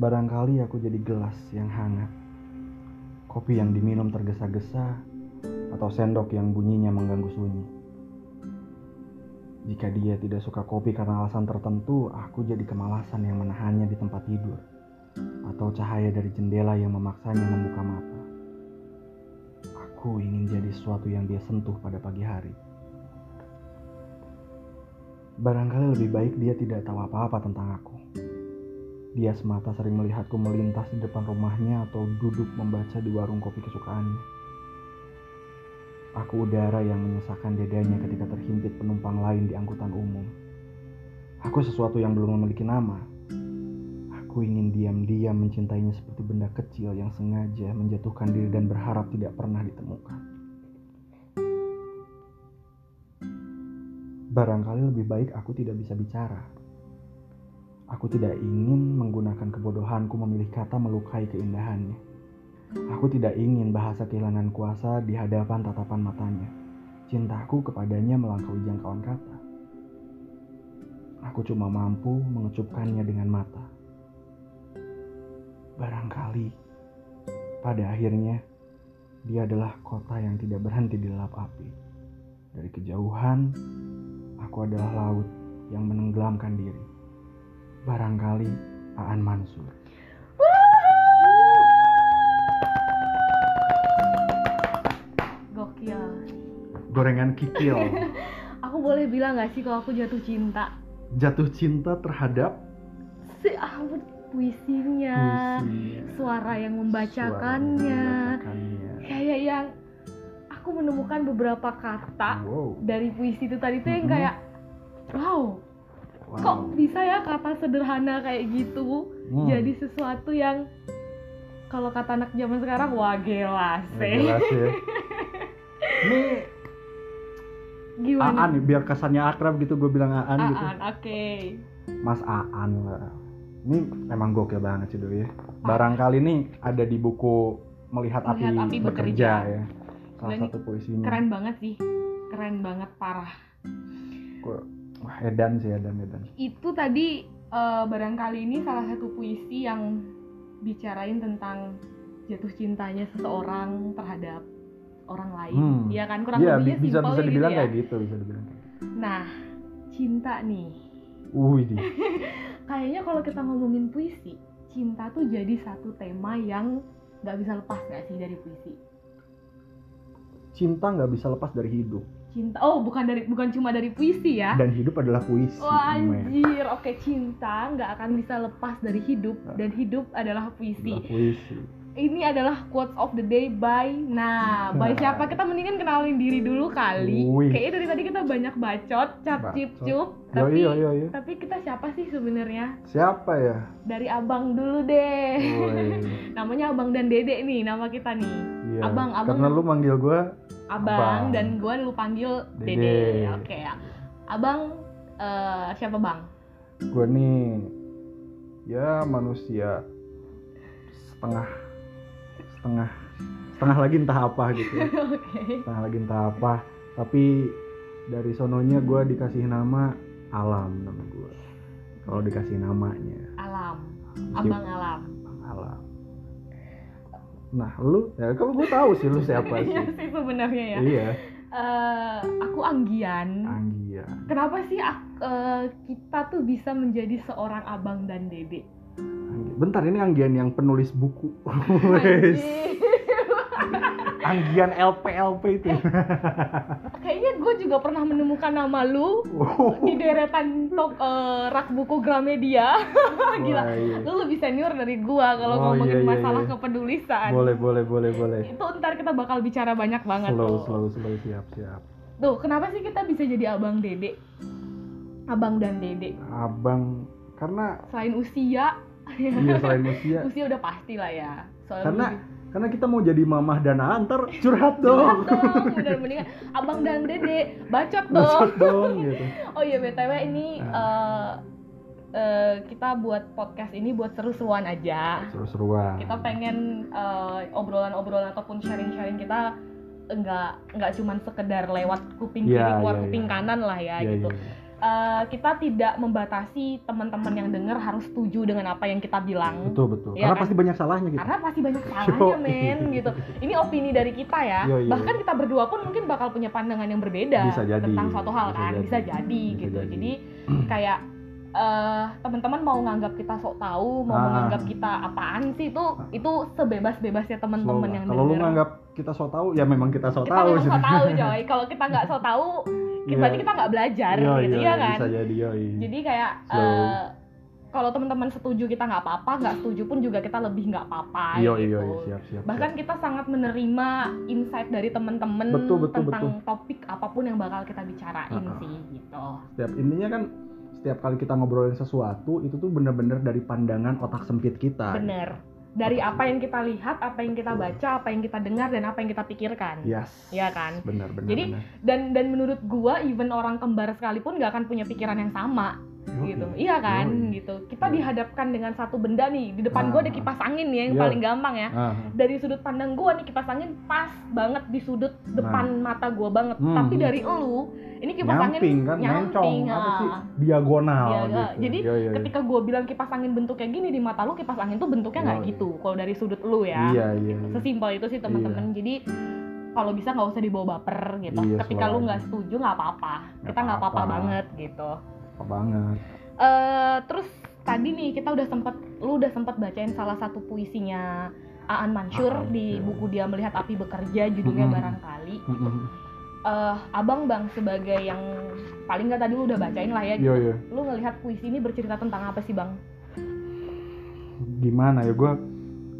Barangkali aku jadi gelas yang hangat. Kopi yang diminum tergesa-gesa atau sendok yang bunyinya mengganggu sunyi. Jika dia tidak suka kopi karena alasan tertentu, aku jadi kemalasan yang menahannya di tempat tidur atau cahaya dari jendela yang memaksanya membuka mata. Aku ingin jadi sesuatu yang dia sentuh pada pagi hari. Barangkali lebih baik dia tidak tahu apa-apa tentang aku. Dia semata sering melihatku melintas di depan rumahnya atau duduk membaca di warung kopi kesukaannya. Aku udara yang menyesakkan dadanya ketika terhimpit penumpang lain di angkutan umum. Aku sesuatu yang belum memiliki nama. Aku ingin diam-diam mencintainya seperti benda kecil yang sengaja menjatuhkan diri dan berharap tidak pernah ditemukan. Barangkali lebih baik aku tidak bisa bicara. Aku tidak ingin menggunakan kebodohanku memilih kata melukai keindahannya. Aku tidak ingin bahasa kehilangan kuasa di hadapan tatapan matanya. Cintaku kepadanya melampaui jangkauan kata. Aku cuma mampu mengecupkannya dengan mata. Barangkali pada akhirnya dia adalah kota yang tidak berhenti di lap api. Dari kejauhan, aku adalah laut yang menenggelamkan diri. Barangkali Aan Mansur. Gokil. Gorengan kikil. Aku boleh bilang gak sih kalau aku jatuh cinta? Jatuh cinta terhadap Si ampun puisinya, puisinya. suara yang Suara membacakannya, kayak yang aku menemukan beberapa kata Wow. dari puisi itu tadi tuh yang Mhm. kayak wow, wow. kok bisa ya kata sederhana kayak gitu Hmm. jadi sesuatu yang kalau kata anak zaman sekarang wah gila sih. ya. Ini Gimana? Aan nih, biar kesannya akrab gitu gue bilang Aan, gitu. Aan, oke. Mas Aan lah. Ini memang gokil banget sih doi ya. Barangkali nih ada di buku Melihat, Melihat Api, Api Bekerja, Bekerja. ya. Salah satu puisinya. Keren banget sih. Keren banget parah. Gua- Wah, edan sih, edan, edan. Itu tadi eh, barangkali ini salah satu puisi yang bicarain tentang jatuh cintanya seseorang terhadap orang lain. Hmm. Iya kan kurang Iya, lebihnya bi- bisa bisa dibilang gitu ya. kayak gitu, bisa dibilang gitu. Nah, cinta nih. Wih. Kayaknya kalau kita ngomongin puisi, cinta tuh jadi satu tema yang nggak bisa lepas nggak sih dari puisi. cinta nggak bisa lepas dari hidup Cinta, oh bukan dari bukan cuma dari puisi ya. dan hidup adalah puisi. Wah anjir, oke cinta nggak akan bisa lepas dari hidup dan hidup adalah puisi. Adalah puisi. Ini adalah quotes of the day by Nah, by Nah. siapa? Kita mendingan kenalin diri dulu kali. Kayaknya dari tadi kita banyak bacot, cap cip cup. Tapi yo, yo, yo. tapi kita siapa sih sebenarnya? Siapa ya? Dari abang dulu deh. Namanya abang dan dedek nih, nama kita nih. Iya. Abang, abang. Karena lu manggil gue Abang, Abang. dan gue dulu panggil Dede. dede. Oke ya. Abang eh, siapa bang? gue nih ya manusia setengah setengah setengah lagi entah apa gitu. Oke. setengah lagi entah apa tapi dari sononya gue dikasih nama alam nama gue kalau dikasih namanya Alam. Abang alam. Bang alam nah lu ya kamu gue tahu sih lu siapa Iya sih sih sebenarnya ya. iya Eh, aku Anggian. Anggia Kenapa sih eh, kita tuh bisa menjadi seorang abang dan dede? Bentar ini Anggian yang penulis buku. Anggian LP LP itu Kayaknya gue juga pernah menemukan nama lu di deretan top eh, rak buku Gramedia. Gila. Wah, iya. Lu lebih senior dari gua kalau Oh, ngomongin iya, iya, masalah iya. kepedulisan. boleh boleh boleh boleh Itu ntar kita bakal bicara banyak banget slow tuh. slow slow siap siap Tuh, kenapa sih kita bisa jadi abang dede? Abang dan dede. abang karena Selain usia, iya selain usia usia udah pasti lah ya. Soalnya karena lebih- karena kita mau jadi mamah dan antar Curhat curhat dong dong, bener mendingan abang dan dede bacot dong. Bacot dong gitu Oh iya btw ini eh, eh, kita buat podcast ini buat seru-seruan aja. seru-seruan Kita pengen eh, obrolan-obrolan ataupun sharing-sharing kita enggak enggak cuman sekedar lewat kuping kiri Iya, keluar iya, kuping iya. kanan lah ya Iya, gitu. iya. Eh, kita tidak membatasi teman-teman yang dengar harus setuju dengan apa yang kita bilang betul betul Iya karena kan? pasti banyak salahnya gitu karena pasti banyak salahnya men gitu ini opini dari kita ya Yoi, yoi. bahkan kita berdua pun mungkin bakal punya pandangan yang berbeda Bisa jadi, tentang suatu hal bisa kan jadi. bisa jadi Bisa gitu jadi. jadi kayak eh teman-teman mau nganggap kita sok tahu mau Ah. menganggap kita apaan sih itu itu sebebas-bebasnya teman-teman yang kalau lu nganggap kita so tahu ya memang kita so kita tahu sih. sok tahu coy kalau kita nggak sok tahu Iya. berarti kita nggak belajar Iya, gitu iya, ya kan bisa jadi yoi. jadi kayak Slow. eh, kalau teman-teman setuju kita nggak apa-apa nggak setuju pun juga kita lebih nggak apa-apa Iya, gitu iya, iya, siap, siap, bahkan kita sangat menerima insight dari teman-teman tentang betul. topik apa pun yang bakal kita bicarain Ah, ah. sih gitu setiap intinya kan setiap kali kita ngobrolin sesuatu itu tuh bener-bener dari pandangan otak sempit kita bener dari apa yang kita lihat apa yang kita baca apa yang kita dengar dan apa yang kita pikirkan yes Iya kan? benar benar Jadi, benar. dan dan menurut gua even orang kembar sekalipun nggak akan punya pikiran yang sama. Gitu. Iya kan? Yoi. gitu. Kita Yoi. dihadapkan dengan satu benda nih. Di depan Ah, gua ada kipas angin nih yang Iya. paling gampang ya. Ah, dari sudut pandang gua nih kipas angin pas banget di sudut depan mata gua banget. Hmm. tapi dari elu ini kipas nyamping angin kan nyamping, mencong apa ah. sih? Diagonal Iya, gitu. ah. Jadi, ketika gua bilang kipas angin bentuknya gini di mata lu kipas angin tuh bentuknya nggak gitu kalau dari sudut lu ya. Iya iya. Iya. sesimpel itu sih teman-teman. Jadi kalau bisa nggak usah dibawa baper gitu. Iya, ketika lu nggak setuju nggak apa-apa. Kita nggak apa-apa. banget gitu apa banget eh terus tadi nih kita udah sempet lu udah sempet bacain salah satu puisinya Aan Mansur Aan, di iya. buku dia melihat api bekerja judulnya Mm-mm. barangkali Mm-mm. eh abang bang sebagai yang paling nggak tadi lu udah bacain lah ya iya iya lu ngelihat puisi ini bercerita tentang apa sih bang gimana ya gue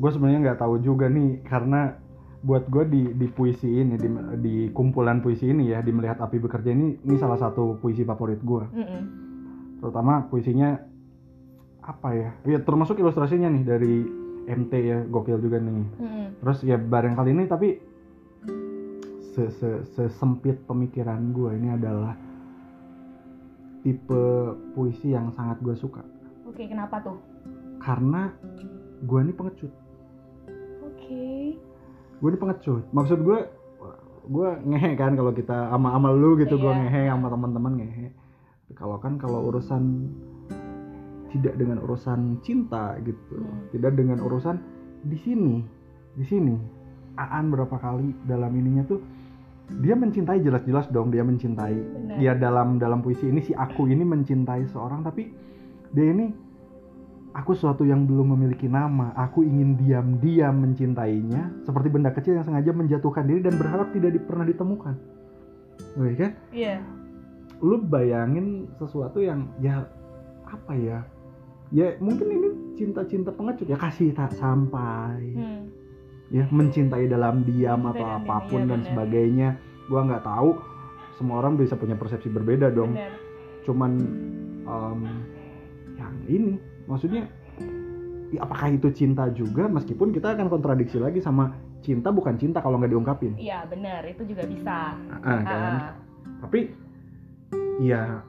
gue sebenarnya nggak tahu juga nih karena buat gue di di puisi ini di, di kumpulan puisi ini ya di melihat api bekerja ini ini salah satu puisi favorit gue Mm-mm. Terutama puisinya apa ya? Ya termasuk ilustrasinya nih dari MT ya gokil juga nih. Mm-mm. terus ya bareng kali ini tapi se se sesempit pemikiran gue ini adalah tipe puisi yang sangat gue suka. Oke kenapa tuh? Karena gue ini pengecut. Oke. Gue ini pengecut. Maksud gue gue ngehe kan kalau kita ama ama lu gitu gue Iya. ngehe sama teman-teman ngehe kalau kan kalau urusan tidak dengan urusan cinta gitu Hmm. tidak dengan urusan di sini di sini. Aan berapa kali dalam ininya tuh dia mencintai jelas-jelas dong dia mencintai. Benar. dia dalam dalam puisi ini si aku ini mencintai seorang tapi dia ini aku suatu yang belum memiliki nama. Aku ingin diam-diam mencintainya seperti benda kecil yang sengaja menjatuhkan diri dan berharap tidak di- pernah ditemukan. Oke kan? Iya lu bayangin sesuatu yang ya apa ya? Ya mungkin ini cinta-cinta pengecut. Ya kasih tak sampai. Hmm. ya mencintai dalam diam atau diam, apa pun iya dan sebagainya. Gua nggak tahu. Semua orang bisa punya persepsi berbeda dong. Benar. cuman em, yang ini. Maksudnya ya apakah itu cinta juga? Meskipun kita akan kontradiksi lagi sama cinta bukan cinta kalau nggak diungkapin. Iya benar, itu juga bisa. Ah, kan? Ah, tapi ya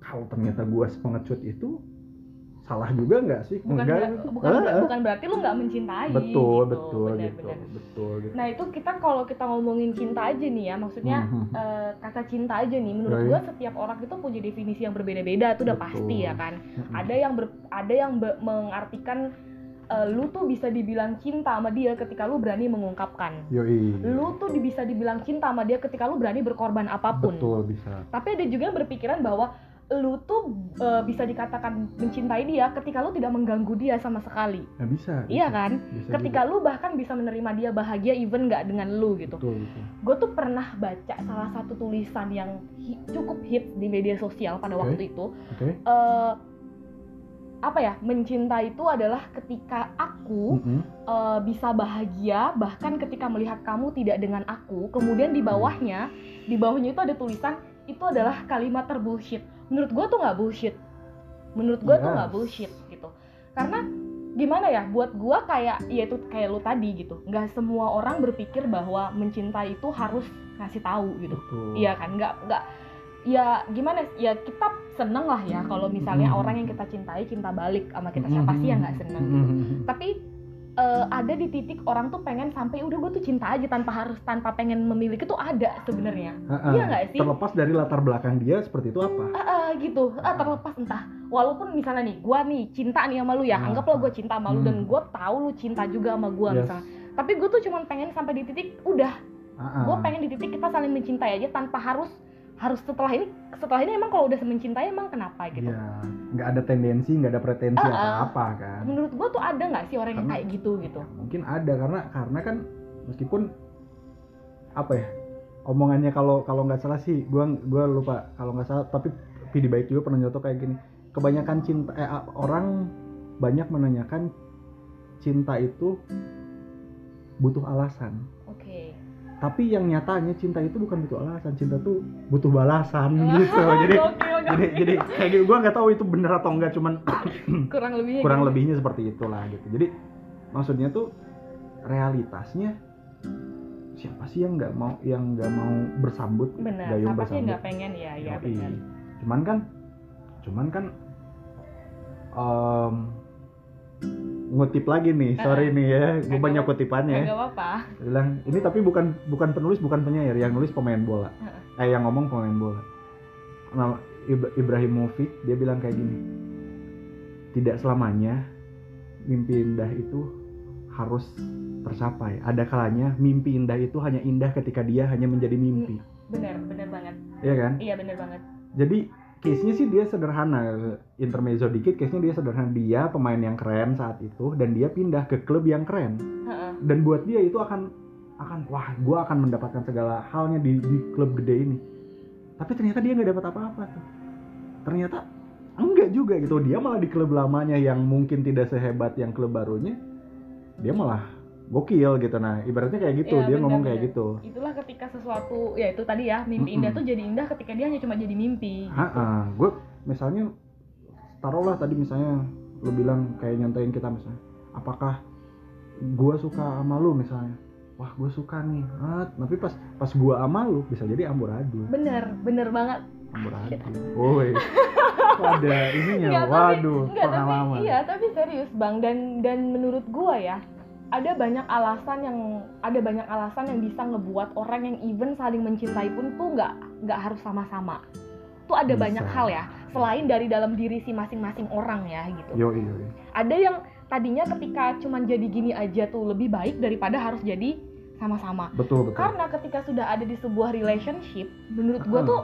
kalau ternyata gua sepengecut itu salah juga nggak sih bukan Enggak. ber- bukan Ah, ah. bukan berarti lu nggak mencintai. betul gitu. betul Benar, gitu benar. betul gitu Nah itu kita kalau kita ngomongin cinta aja nih ya, maksudnya Mhm. eh, kata cinta aja nih, menurut Ya, ya. gua setiap orang itu punya definisi yang berbeda-beda, itu udah Betul. pasti ya kan. Mhm. Ada yang ber- ada yang be- mengartikan eh, lu tuh bisa dibilang cinta sama dia ketika lu berani mengungkapkan. Yoi. Lu tuh bisa dibilang cinta sama dia ketika lu berani berkorban apa pun. betul bisa tapi ada juga yang berpikiran bahwa lu tuh eh, bisa dikatakan mencintai dia ketika lu tidak mengganggu dia sama sekali ya bisa iya bisa. kan Bisa ketika lu bahkan bisa menerima dia bahagia even nggak dengan lu gitu juga. betul betul gue tuh pernah baca salah satu tulisan yang hi- cukup hits di media sosial pada Oke. waktu itu oke Eh, apa ya mencinta itu adalah ketika aku Mhm. eh, bisa bahagia bahkan ketika melihat kamu tidak dengan aku. Kemudian di bawahnya di bawahnya itu ada tulisan itu adalah kalimat terbullshit. Menurut gue tuh nggak bullshit. Menurut gue tuh nggak Yes. bullshit gitu. Karena gimana ya buat gue kayak ya itu kayak lu tadi gitu. Nggak semua orang berpikir bahwa mencintai itu harus ngasih tahu gitu. Betul. Iya kan? Nggak nggak ya gimana ya kita seneng lah ya kalau misalnya Mhm. orang yang kita cintai cinta balik sama kita siapa sih yang nggak seneng gitu Mhm. tapi eh, ada di titik orang tuh pengen sampai udah gue tuh cinta aja tanpa harus tanpa pengen memiliki tuh ada sebenarnya. Iya nggak sih? terlepas dari latar belakang dia seperti itu apa Ah, ah, gitu ah, terlepas entah walaupun misalnya nih gue nih cinta nih sama lu ya Nah. anggaplah gue cinta sama lu Hmm. dan gue tahu lu cinta juga sama gue Yes. misalnya tapi gue tuh cuman pengen sampai di titik udah Ha-ha. gue pengen di titik kita saling mencintai aja tanpa harus harus setelah ini setelah ini emang kalau udah mencintai emang kenapa gitu Iya, nggak ada tendensi, nggak ada pretensi Ah, ah. apa-apa kan. menurut gue tuh ada nggak sih orang yang Karena- kayak gitu gitu Mungkin ada karena karena kan meskipun apa ya omongannya kalau kalau nggak salah sih, gua gua lupa kalau nggak salah tapi Vidi baik juga pernah nyoto kayak gini. Kebanyakan cinta eh, orang banyak menanyakan cinta itu butuh alasan. Tapi yang nyatanya cinta itu bukan butuh alasan, cinta tuh butuh balasan gitu. Jadi oke, jadi jadi kayak gitu. Gua nggak tahu itu bener atau enggak cuman kurang lebihnya kurang gitu. lebihnya seperti itulah gitu. Jadi maksudnya tuh realitasnya siapa sih yang nggak mau yang nggak mau bersambut? Benar gayung siapa sih bersambut nggak pengen? Ya ya Yoi. benar cuman kan cuman kan em, ngutip lagi nih sorry nih ya gue banyak kutipannya ya. Nggak apa-apa. Bilang ini tapi bukan bukan penulis bukan penyair yang nulis pemain bola. Eh yang ngomong pemain bola. Ib- Ibrahimovic dia bilang kayak gini tidak selamanya mimpi indah itu harus tercapai. Ada kalanya mimpi indah itu hanya indah ketika dia hanya menjadi mimpi. Benar benar banget. Iya kan? Iya benar banget. Jadi case-nya sih dia sederhana intermezzo dikit case-nya dia sederhana. Dia pemain yang keren saat itu dan dia pindah ke klub yang keren. Dan buat dia itu akan akan wah gue akan mendapatkan segala halnya di di klub gede ini. Tapi ternyata dia nggak dapat apa-apa tuh. Ternyata enggak juga gitu. Dia malah di klub lamanya yang mungkin tidak sehebat yang klub barunya dia malah gokil gitu. Nah ibaratnya kayak gitu Iya, dia ngomong kayak benar-benar. gitu. Itulah ketika sesuatu ya itu tadi ya mimpi indah Mm-mm. tuh jadi indah ketika dia hanya cuma jadi mimpi gitu. gue misalnya taruhlah tadi misalnya lu bilang kayak nyantain kita misalnya apakah gue suka sama lu? misalnya. Wah gue suka nih. Ah, tapi pas pas gue sama lu bisa jadi amburadul. Bener bener banget. Amburadul. Woi. Ada ininya? Nggak, waduh tapi pengalaman. iya tapi serius bang. Dan dan menurut gua ya ada banyak alasan yang ada banyak alasan yang bisa ngebuat orang yang even saling mencintai pun tuh nggak nggak harus sama-sama. Tuh ada Bisa. banyak hal ya selain dari dalam diri si masing-masing orang ya gitu. Yo yo ada yang tadinya ketika cuman jadi gini aja tuh lebih baik daripada harus jadi sama-sama. Betul betul. Karena ketika sudah ada di sebuah relationship menurut gua Hmm. tuh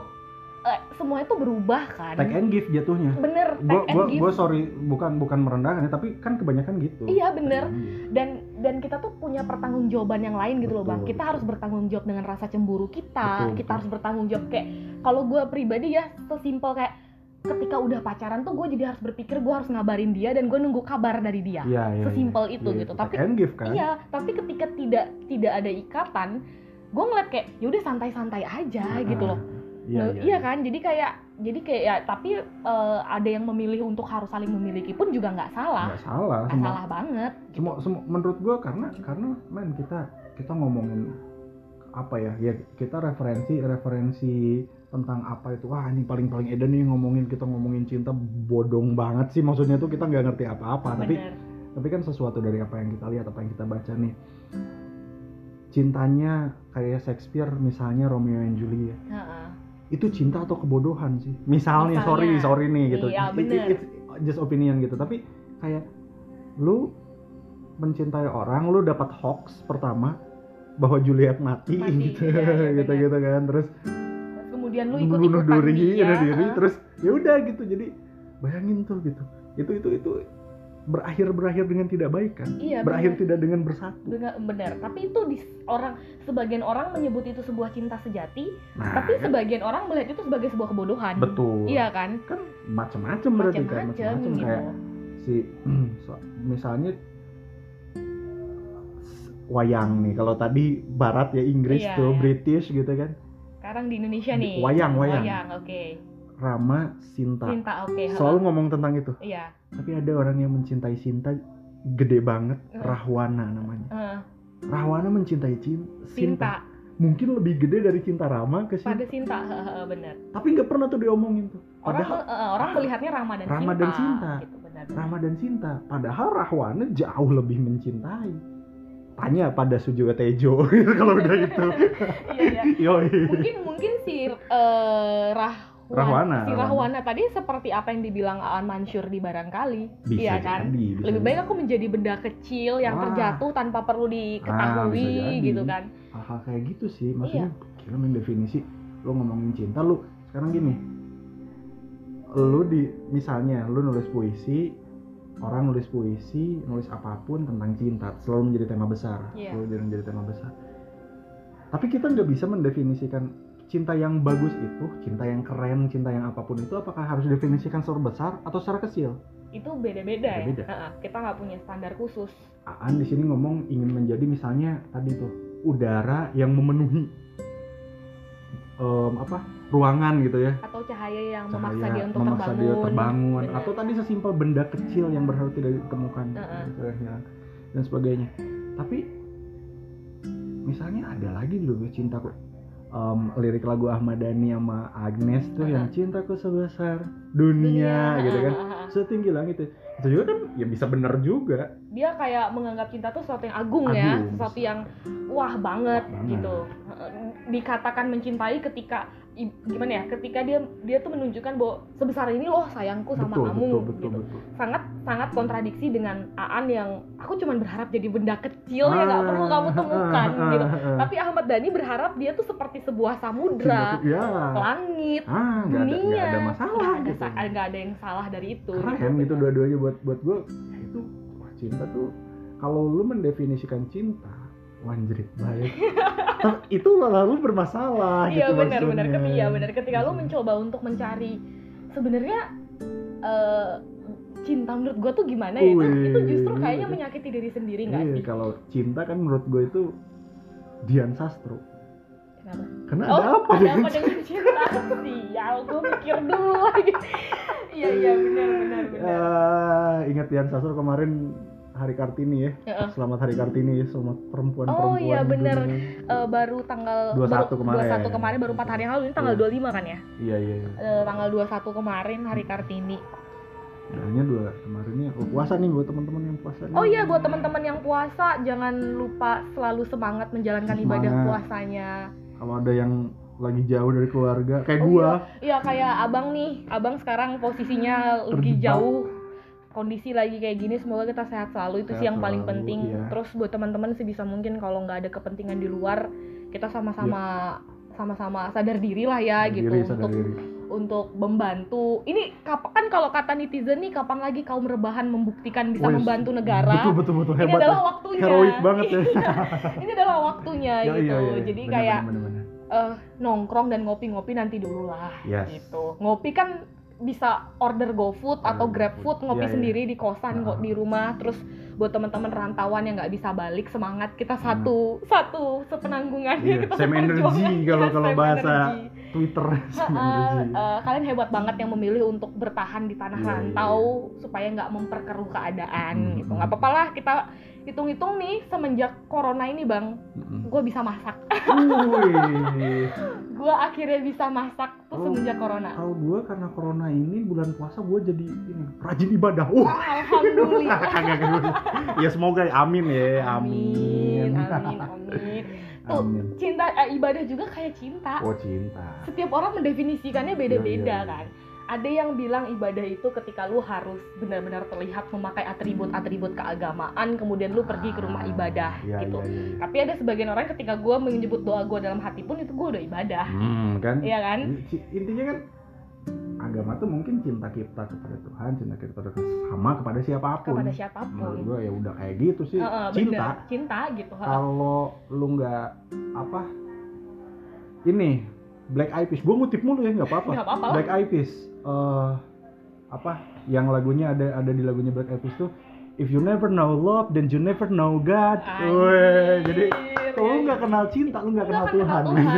eh, semuanya tuh berubah kan? Take and give jatuhnya. Bener take and gue give. gue sorry bukan bukan merendahkan ya tapi kan kebanyakan gitu. Iya bener. And give. dan dan kita tuh punya pertanggungjawaban yang lain gitu loh bang. Betul, kita harus bertanggung jawab dengan rasa cemburu kita. Betul, kita betul. harus bertanggung jawab kayak kalau gue pribadi ya sesimpel kayak ketika udah pacaran tuh gue jadi harus berpikir gue harus ngabarin dia dan gue nunggu kabar dari dia. Iya, iya, Sesimpel iya. itu Iya, gitu. take Tapi- and give kan? iya tapi ketika tidak tidak ada ikatan gue ngeliat kayak yaudah santai-santai aja gitu loh iya, Nah, iya kan? Jadi kayak jadi kayak ya tapi eh, ada yang memilih untuk harus saling memiliki pun juga nggak salah. Nggak salah semua salah banget. semua, semua menurut gua karena karena men kita kita ngomongin apa ya? Ya kita referensi referensi tentang apa itu. Wah ini paling paling edan nih ngomongin kita ngomongin cinta bodong banget sih. Maksudnya tuh kita nggak ngerti apa-apa. Tapi bener. tapi kan sesuatu dari apa yang kita lihat apa yang kita baca nih. Cintanya kayak Shakespeare misalnya Romeo and Juliet. Heeh. Itu cinta atau kebodohan sih misalnya, Misalnya. sorry sorry nih gitu Iya, It- bener. it's just opinion gitu tapi kayak lu mencintai orang lu dapat hoax pertama bahwa Juliet mati, Mati, gitu iya, iya, gitu bener. gitu kan terus kemudian lu ikut bunuh ikutan diri dia diri heeh. terus ya udah gitu jadi bayangin tuh gitu itu itu itu berakhir berakhir dengan tidak baik kan? Iya berakhir bener. tidak dengan bersatu. Dengan- bener tapi itu di orang sebagian orang menyebut itu sebuah cinta sejati nah tapi kan, sebagian orang melihat itu sebagai sebuah kebodohan. Betul. Iya kan? Kan macam-macam berarti kan macam-macam gitu. Kayak si so- misalnya wayang nih. Kalau tadi barat ya Inggris Iya, tuh iya. British gitu kan. Sekarang di Indonesia nih. Wayang, wayang. oke Rama Sinta cinta oke heeh. selalu ngomong tentang itu iya tapi ada orang yang mencintai Sinta gede banget Eh. Rahwana namanya heeh. Rahwana mencintai Cin- Sinta cinta mungkin lebih gede dari cinta Rama ke pada Sinta cinta heeh, bener tapi nggak pernah tuh diomongin tuh orang padahal eh, orang melihatnya Rama dan Rama Sinta dan Sinta. gitu benar benar benar. Rahma dan Cinta. Padahal Rahwana jauh lebih mencintai. Tanya pada Sujo Tejo kalau udah itu. iya iya mungkin mungkin si eh, Rahwana, Rahwana, si Rahwana. Rahwana tadi seperti apa yang dibilang Aan Mansur di barangkali Bisa iya kan jadi, bisa lebih jadi. baik aku menjadi benda kecil yang Wah. terjatuh tanpa perlu Ah, diketahui jadi. gitu kan hal-hal kayak gitu sih maksudnya Iya. kira main definisi lo ngomongin cinta lu sekarang gini lu di misalnya lu nulis puisi orang nulis puisi nulis apa pun tentang cinta selalu menjadi tema besar Iya. selalu jadi menjadi tema besar tapi kita nggak bisa mendefinisikan cinta yang bagus itu cinta yang keren cinta yang apa pun itu apakah harus didefinisikan secara besar atau secara kecil? Itu beda-beda ya. Heeh, kita nggak punya standar khusus. Aan di sini ngomong ingin menjadi misalnya tadi tuh udara yang memenuhi em, apa ruangan gitu ya. Atau cahaya yang memaksa cahaya dia untuk memaksa terbangun dia terbangun. Benar. atau tadi sesimpel benda kecil yang berharap tidak ditemukan. Gitu ya, dan sebagainya. Tapi misalnya ada lagi dulu cintaku em, lirik lagu Ahmad Dhani sama Agnes tuh yang cintaku sebesar dunia, gitu kan. Setinggi langit itu itu juga kan ya bisa bener juga. Dia kayak menganggap cinta tuh sesuatu yang agung, ya Agung. sesuatu yang wah banget, Wah banget. gitu. Dikatakan mencintai ketika gimana ya ketika dia dia tuh menunjukkan bahwa sebesar ini loh sayangku sama betul, kamu betul betul gitu. betul. Sangat sangat kontradiksi dengan Aan yang aku cuma berharap jadi benda kecil yang nggak perlu kamu temukan Ah, gitu. ah, ah. tapi Ahmad Dhani berharap dia tuh seperti sebuah samudra ya. langit ah nggak ada dunia nggak ada masalah nggak ada, gitu. nggak ada yang salah dari itu keren gitu dua-duanya buat buat gue ya itu wah cinta tuh kalau lu mendefinisikan cinta wanjrit baik. Itu lalu bermasalah iya gitu benar maksudnya. ketika iya benar. Ketika lu Hmm. mencoba untuk mencari sebenarnya eh, cinta menurut gue tuh gimana ya? Itu, Wih. itu justru kayaknya menyakiti diri sendiri nggak Iya, sih? kalau cinta kan menurut gue itu Dian Sastro. Kenapa? Karena oh ada apa ada dengan apa dengan cinta? sial gue mikir dulu lagi. Iya iya benar benar benar. Ah, ingat Dian Sastro kemarin Hari Kartini ya. Selamat Hari Kartini ya Selamat perempuan-perempuan Oh, iya, dunia. Eh, baru tanggal 21 baru, kemarin. 21 kemarin baru 4 hari yang lalu ini tanggal Iya. 25 kan ya? Iya iya iya. Eh, tanggal 21 kemarin hari Kartini Kayaknya dua kemarinnya oh, puasa nih buat teman-teman yang puasa nih. Oh iya buat teman-teman yang puasa jangan lupa selalu semangat menjalankan ibadah Semangat. puasanya. Kalau ada yang lagi jauh dari keluarga kayak Oh gua. Iya kayak abang nih, abang sekarang posisinya lagi Terjebak. jauh kondisi lagi kayak gini semoga kita sehat selalu itu sih Sehat yang paling selalu, penting iya. terus buat teman-teman sih bisa mungkin kalau nggak ada kepentingan di luar kita sama-sama sama-sama sadar diri lah ya Sadar gitu diri, sadar untuk diri. Untuk membantu ini kapan kan kalau kata netizen nih kapan lagi kaum rebahan membuktikan bisa membantu negara Betul betul betul ini hebat. adalah ya. waktunya Heroik banget ya. Iya, ini adalah waktunya Ya, gitu iya, iya, iya. jadi Bener, kayak bener, bener, bener. eh, nongkrong dan ngopi-ngopi nanti dulu lah Yes. gitu ngopi kan bisa order GoFood atau GrabFood ngopi iya. sendiri di kosan Ah. kok di rumah terus buat teman-teman rantauan yang nggak bisa balik semangat kita Hmm. satu satu sepenanggungannya Iya, kita same energy kalau Iya, kalau bahasa energy. Twitter energy. eh, kalian hebat banget yang memilih untuk bertahan di tanah Iya, iya, rantau supaya nggak memperkeruh keadaan Hmm, gitu hmm. nggak apa-apa lah kita hitung-hitung nih semenjak corona ini bang Mm-mm. gue bisa masak gue akhirnya bisa masak tuh Oh. semenjak corona Kalau gua karena corona ini bulan puasa gua jadi ini rajin ibadah. Wah. alhamdulillah. Ya semoga amin ya. Amin. amin amin amin tuh Amin. cinta eh, ibadah juga kayak cinta Oh cinta. setiap orang mendefinisikannya beda-beda Iya, iya, iya. kan ada yang bilang ibadah itu ketika lu harus benar-benar terlihat memakai atribut-atribut keagamaan kemudian lu pergi ke rumah ibadah Iya, gitu iya, iya, iya. tapi ada sebagian orang ketika gue menyebut doa gue dalam hati pun itu gue udah ibadah Hmm, kan? iya kan Ci- Intinya kan agama tuh mungkin cinta kita kepada Tuhan, cinta kita kepada sama kepada siapa pun. kepada Menurut siapa pun gua ya udah kayak gitu sih. Heeh, cinta. bener. cinta gitu. Kalau lu nggak apa ini Black Eyed Peas, gua ngutip mulu ya nggak apa-apa. Black Eyed Peas, eh, apa yang lagunya ada ada di lagunya Black Eyed Peas tuh If you never know love, then you never know God. Weh, jadi kalau lu nggak kenal cinta, lu nggak kenal Tuhan. Iya,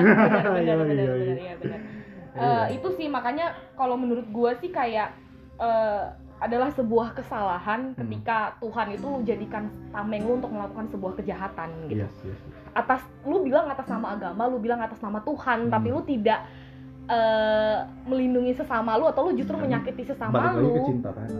iya, iya. iya. Iya. Eh, itu sih makanya kalau menurut gua sih kayak eh, adalah sebuah kesalahan Hmm. ketika Tuhan itu lu jadikan tameng lu untuk melakukan sebuah kejahatan gitu. Yes, yes, yes. Atas lu bilang atas nama agama, lu bilang atas nama Tuhan, Hmm. tapi lu tidak eh, melindungi sesama lu atau lu justru Hmm. menyakiti Balik sesama lagi ke lu. cinta tadi.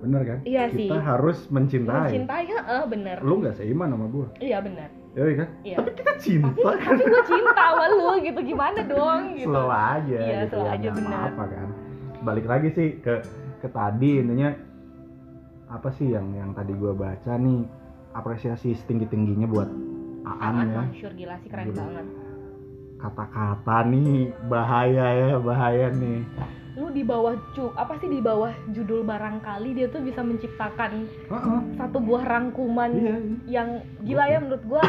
bener kan Iya kita sih. harus mencintai, mencintai heeh bener lu nggak seiman sama gue iya bener ya kan iya tapi kita cinta tapi kan tapi gue cinta sama lu gitu gimana dong gitu slow aja Iya, gitu slow ya, aja, bener. apa kan balik lagi sih ke ke tadi intinya apa sih yang yang tadi gue baca nih apresiasi setinggi tingginya buat Aan Aan ya. Mansur gila sih keren Gila. banget. Kata-kata nih bahaya ya bahaya nih. Lu di bawah cu apa sih di bawah judul barangkali dia tuh bisa menciptakan Heeh, satu buah rangkuman iya. yang gila ya menurut gua.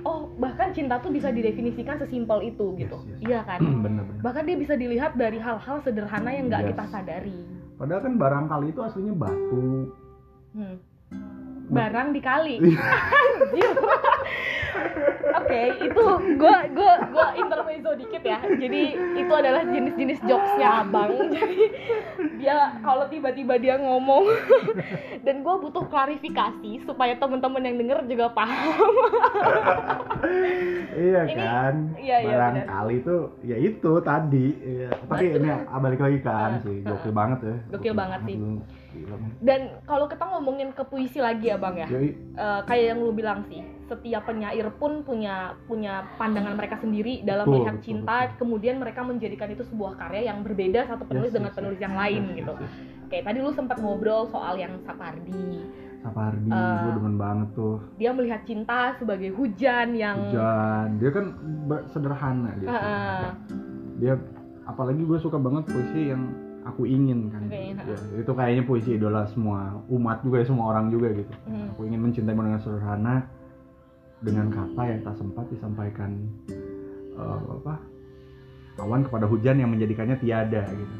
Oh bahkan cinta tuh bisa didefinisikan sesimpel itu gitu. Yes, yes. iya kan? Bener bener. Bahkan dia bisa dilihat dari hal-hal sederhana yang nggak Yes. kita sadari padahal kan barangkali itu aslinya batu Hmm. Barang dikali Iya. Anjir. Oke, itu gua gua gua intermezzo dikit ya. Jadi itu adalah jenis-jenis jokesnya abang. Jadi dia kalau tiba-tiba dia ngomong dan gua butuh klarifikasi supaya teman-teman yang denger juga paham. iya Ini- kan iya, iya, barangkali itu ya itu tadi Iya. tapi ini balik lagi kan Heeh, sih gokil banget ya Gokil banget sih. lu. Dan kalau kita ngomongin ke puisi lagi ya bang ya, Yoi. eh, kayak yang lu bilang sih, setiap penyair pun punya punya pandangan mereka sendiri dalam Betul, melihat betul, cinta. Kemudian mereka menjadikan itu sebuah karya yang berbeda satu penulis Yes, dengan yes, penulis yes. yang lain Yes, gitu. yes, yes. Kayak tadi lu sempat ngobrol soal yang Sapardi. Sapardi Eh, gue demen banget tuh Dia melihat cinta sebagai hujan yang hujan dia kan sederhana dia Heeh. dia apalagi gue suka banget puisi yang aku ingin kan ingin, Ya, itu kayaknya puisi idola semua umat juga ya semua orang juga gitu Hmm. aku ingin mencintaimu dengan sederhana dengan kata yang tak sempat disampaikan eh, apa awan kepada hujan yang menjadikannya tiada gitu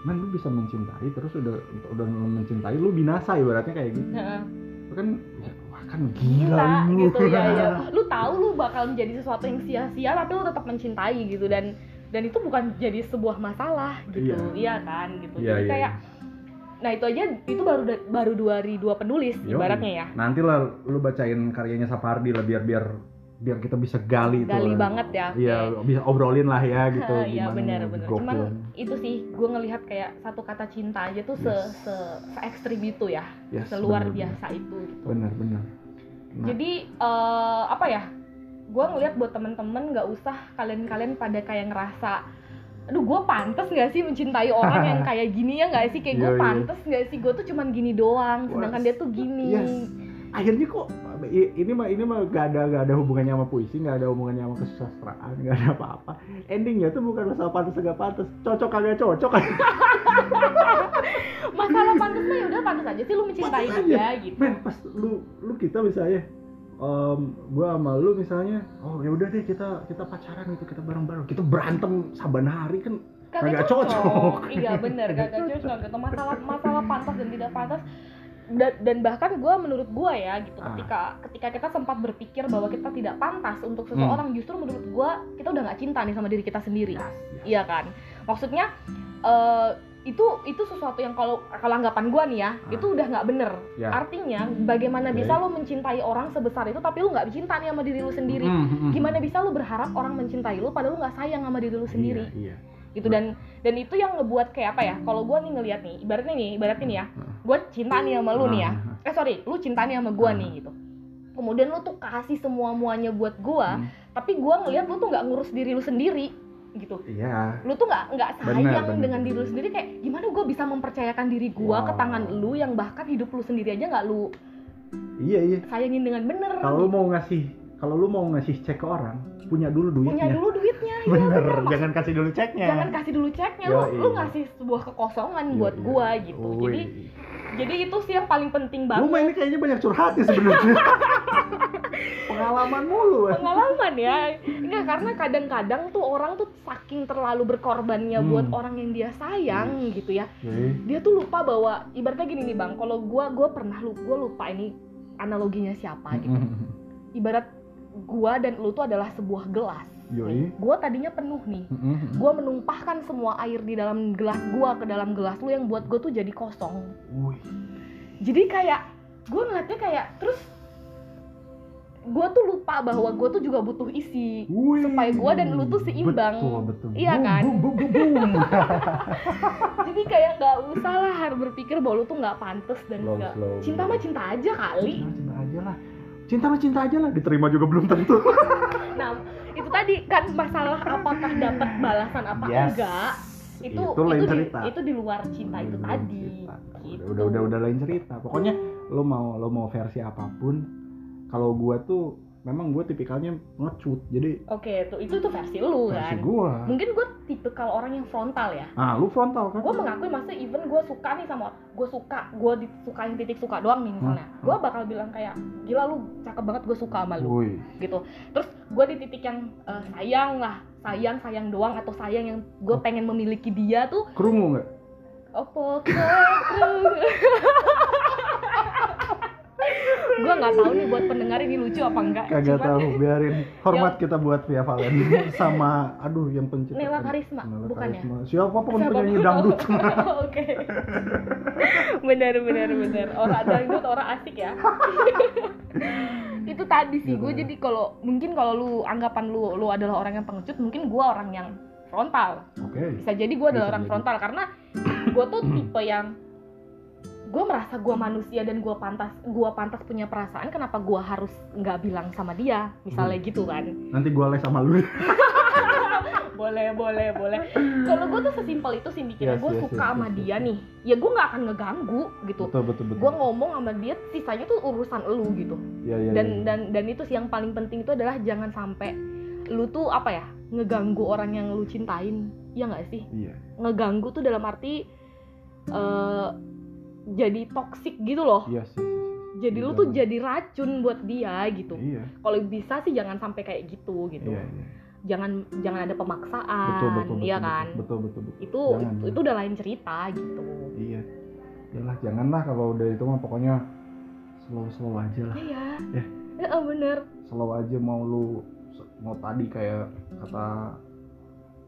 man lu bisa mencintai terus udah udah mencintai lu binasa ibaratnya kayak gitu Heeh. Lu kan ya, wah kan gila, gila lu. gitu ya ya. Lu tahu lu bakal menjadi sesuatu yang sia-sia tapi lu tetap mencintai gitu dan dan itu bukan jadi sebuah masalah gitu. Iya, kan gitu. Iya, Jadi iya. kayak Nah itu aja itu baru baru dari dua penulis Yoi. ibaratnya ya. nanti lah lu bacain karyanya Sapardi lah biar biar biar kita bisa gali itu Gali banget ya. iya bisa obrolin lah ya gitu Iya gimana benar benar. Cuman itu sih gue ngelihat kayak satu kata cinta aja tuh se Yes. se, se ekstrim itu ya, Yes, seluar bener, biasa itu. Gitu. bener bener Nah. Jadi eh, apa ya? Gue ngelihat buat temen-temen nggak usah kalian-kalian pada kayak ngerasa, aduh gue pantas nggak sih mencintai orang yang kayak gini ya nggak sih? Kayak gue pantas nggak sih? Gue tuh cuman gini doang, sedangkan dia tuh gini. yes. akhirnya kok ini mah ini mah gak ada gak ada hubungannya sama puisi gak ada hubungannya sama kesusastraan gak ada apa-apa endingnya tuh bukan masalah pantas gak pantas cocok kagak cocok Masalah pantas mah ya udah pantas aja sih lu mencintai dia aja. gitu. men pas lu lu kita misalnya em, gua sama lu misalnya oh ya udah deh kita kita pacaran gitu kita bareng-bareng kita berantem saban hari kan Kagak Kagak cocok. Iya bener, kagak cocok gitu. Masalah masalah pantas dan tidak pantas dan, dan bahkan gue menurut gue ya gitu Ah. ketika ketika kita sempat berpikir bahwa kita tidak pantas untuk Hmm. seseorang justru menurut gue kita udah nggak cinta nih sama diri kita sendiri Yes, yes. iya kan maksudnya eh, itu itu sesuatu yang kalau kalau anggapan gue nih ya Ah. itu udah nggak bener Ya. artinya bagaimana Oke. bisa lo mencintai orang sebesar itu tapi lu nggak cinta nih sama diri lu sendiri Mm, mm, mm. gimana bisa lu berharap orang mencintai lu padahal lu nggak sayang sama diri lu sendiri iya, iya. gitu dan dan itu yang ngebuat kayak apa ya kalau gue nih ngelihat nih ibaratnya nih ibaratnya nih ya gue cinta nih sama lu nih ya Ah, eh sorry lu cinta nih sama gue Ah. nih gitu kemudian lu tuh kasih semua muanya buat gue Hmm. tapi gue ngelihat lu tuh nggak ngurus diri lu sendiri gitu iya lu tuh nggak nggak Bener, sayang bener. dengan diri lu sendiri kayak gimana gue bisa mempercayakan diri gue ke Wow. tangan lu yang bahkan hidup lu sendiri aja nggak lu iya iya sayangin dengan bener kalau lu mau ngasih kalau lu mau ngasih cek ke orang punya dulu duitnya punya dulu duitnya ya bener, bener. jangan kasih dulu ceknya jangan kasih dulu ceknya lu Yoi. lu ngasih sebuah kekosongan Iya, buat iya. gua gitu Woi. jadi jadi itu sih yang paling penting banget mah ini kayaknya banyak curhatnya sebenarnya pengalaman mulu eh. pengalaman ya enggak karena kadang-kadang tuh orang tuh saking terlalu berkorbannya Hmm. buat orang yang dia sayang gitu ya Oke. dia tuh lupa bahwa ibaratnya gini nih bang kalau gua gua pernah lu gua lupa ini analoginya siapa gitu Mm-mm. ibarat gua dan lu tuh adalah sebuah gelas Yoi. gua tadinya penuh nih Mm-mm. gua menumpahkan semua air di dalam gelas gua ke dalam gelas lu yang buat gua tuh jadi kosong Wih. jadi kayak gue ngeliatnya kayak terus gue tuh lupa bahwa gue tuh juga butuh isi Wih, supaya gua dan lu tuh seimbang. Betul, betul. Iya Boom, kan? Boom, boom, boom, boom. jadi kayak nggak usah lah harus berpikir bahwa lu tuh nggak pantas dan Slow, nggak slow. cinta mah cinta aja kali Cinta, cinta aja lah. Cinta mah cinta aja lah. Diterima juga belum tentu. nah itu tadi kan masalah apakah dapat balasan apa Yes. enggak itu Itu lain di, cerita. itu di luar cinta itu Belum tadi cerita. gitu. Udah, udah, udah lain cerita. Pokoknya lo mau lo mau versi apa pun. Kalau gua tuh memang gue tipikalnya ngecut. Jadi oke tuh itu tuh versi lu versi kan gua. mungkin gue tipe kalau orang yang frontal ya Ah, lu frontal kan? gue mengakui maksudnya even gue suka nih sama gue suka gue disukain titik suka doang nih misalnya Hmm, gue bakal bilang kayak gila lu cakep banget gue suka sama lu Woi. gitu terus gue di titik yang eh, sayang lah sayang sayang doang atau sayang yang gue pengen memiliki dia tuh Kerungu nggak? opo gue nggak tahu nih buat pendengar ini lucu apa enggak Kagak Cuman- tahu, biarin. Hormat kita buat Via Valen sama aduh yang pencipta. Nela Karisma, Nela bukan ya? Karisma. Siapa penyanyi pun- dangdut. Oke. benar benar benar. Orang dangdut orang asik ya. itu tadi sih gue jadi kalau mungkin kalau lu anggapan lu lu adalah orang yang pengecut mungkin gue orang yang frontal Oke. bisa jadi gue adalah Bisa orang jadi. frontal karena gue tuh tipe yang gue merasa gue manusia dan gue pantas gue pantas punya perasaan kenapa gue harus nggak bilang sama dia misalnya gitu kan Nanti gua les sama lu. boleh boleh boleh kalau gue tuh sesimpel itu sih mikirnya Yes, gue yes, suka yes, sama yes, dia yes. nih ya gue nggak akan ngeganggu gitu betul betul betul. gue ngomong sama dia sisanya tuh urusan lu gitu Iya, iya, dan iya. dan dan itu sih yang paling penting itu adalah jangan sampai lu tuh apa ya ngeganggu orang yang lu cintain ya nggak sih Iya. ngeganggu tuh dalam arti eh jadi toksik gitu loh Iya sih. jadi lu Iya. tuh jadi racun buat dia gitu Iya. kalau bisa sih jangan sampai kayak gitu gitu Iya, iya. jangan jangan ada pemaksaan Betul betul betul. iya betul, kan Betul betul betul. itu Jangan, itu, ya. itu udah lain cerita gitu Iya. Yalah, janganlah kalau udah itu mah pokoknya slow slow aja lah. iya Ya. ya bener Slow aja mau lu mau tadi kayak kata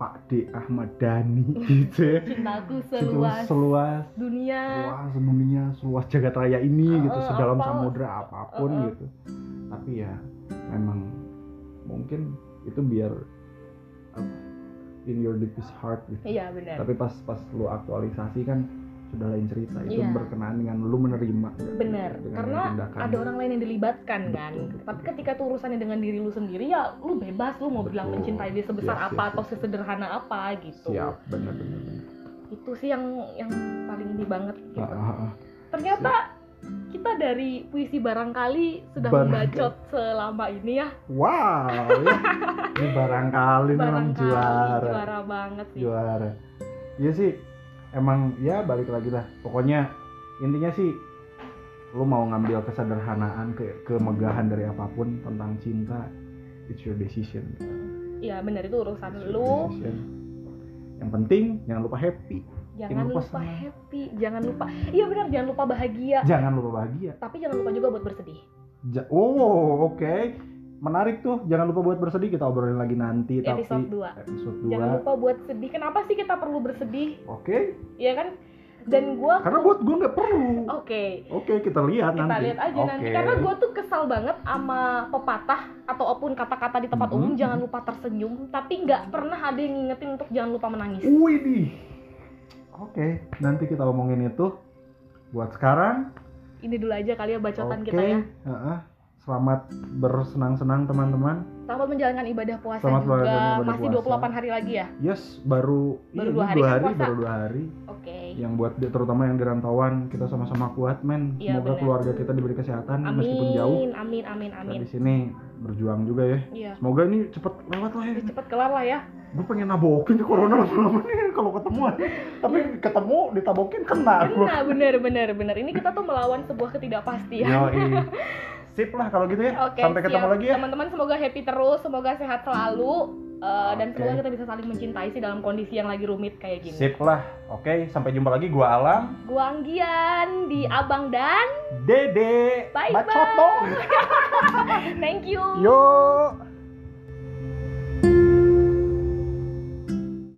Pak D Ahmad Dhani gitu ya. cintaku Seluas, seluas dunia seluas dunia, seluas jagat raya ini gitu, Eh, sedalam apa- samudra apa pun Eh, eh. gitu. Tapi ya memang mungkin itu biar apa, in your deepest heart gitu. iya bener Tapi pas pas lu aktualisasi kan sudah lain cerita. Itu Iya. berkenaan dengan lu menerima. gitu, bener dengan karena tindakan. ada orang lain yang dilibatkan Betul, kan betul. tapi ketika itu urusannya dengan diri lu sendiri ya lu bebas lu mau bilang mencintai dia sebesar Yes, apa yes, atau yes. sesederhana apa gitu Siap, benar benar benar. itu sih yang yang paling ini banget gitu. Ah, ah, ah. ternyata kita dari puisi barangkali sudah Barangkali. membacot selama ini ya Wow, ya. ini barangkali memang barangkali juara. juara banget sih juara iya sih emang ya balik lagi lah. Pokoknya intinya sih lu mau ngambil kesederhanaan ke kemegahan dari apa pun tentang cinta it's your decision. Iya bener itu urusan It's your lu. decision. yang penting jangan lupa happy. Jangan lupa lupa senang. happy jangan lupa. Iya benar jangan lupa bahagia. Jangan lupa bahagia. Tapi jangan lupa juga buat bersedih. Ja- oh oke menarik tuh. Jangan lupa buat bersedih kita obrolin lagi nanti episode tapi 2 episode jangan 2 lupa buat sedih. Kenapa sih kita perlu bersedih? Oke. Iya kan? Dan gua karena buat gue nggak perlu. Oke. Oke kita lihat kita nanti. lihat aja nanti. Oke. karena gue tuh kesal banget sama pepatah ataupun kata-kata di tempat Mhm. umum jangan lupa tersenyum. Tapi nggak pernah ada yang ngingetin untuk jangan lupa menangis. Wih. Oke, nanti kita omongin itu. Buat sekarang, ini dulu aja kali ya bacotan oke. kita ya. Heeh. Selamat bersenang-senang teman-teman. selamat menjalankan ibadah puasa Selamat juga ibadah masih puasa. 28 hari lagi ya Yes, baru Baru iya, dua hari dua kan hari, puasa? baru dua hari. oke Yang buat terutama yang di rantauan kita sama-sama kuat, men. Iya, Semoga benar. keluarga kita diberi kesehatan meskipun jauh. amin amin amin Kita amin di sini berjuang juga ya. iya Semoga ini cepet lewat lah ya. Udah cepet kelar lah ya Gue pengen nabokin nih corona lama-lama nih kalau ketemuan. Tapi ketemu ditabokin kena. Nah, bener bener bener. Ini kita tuh melawan sebuah ketidakpastian. Yoi. Sip lah kalau gitu ya. Oke, Sampai ketemu siap. lagi ya. Teman-teman semoga happy terus, semoga sehat selalu, eh, dan Oke. semoga kita bisa saling mencintai sih dalam kondisi yang lagi rumit kayak gini. Sip lah. Oke, sampai jumpa lagi. Gua Alam. Gua Anggian di Abang dan Dede. Bacot dong. thank you. Yo.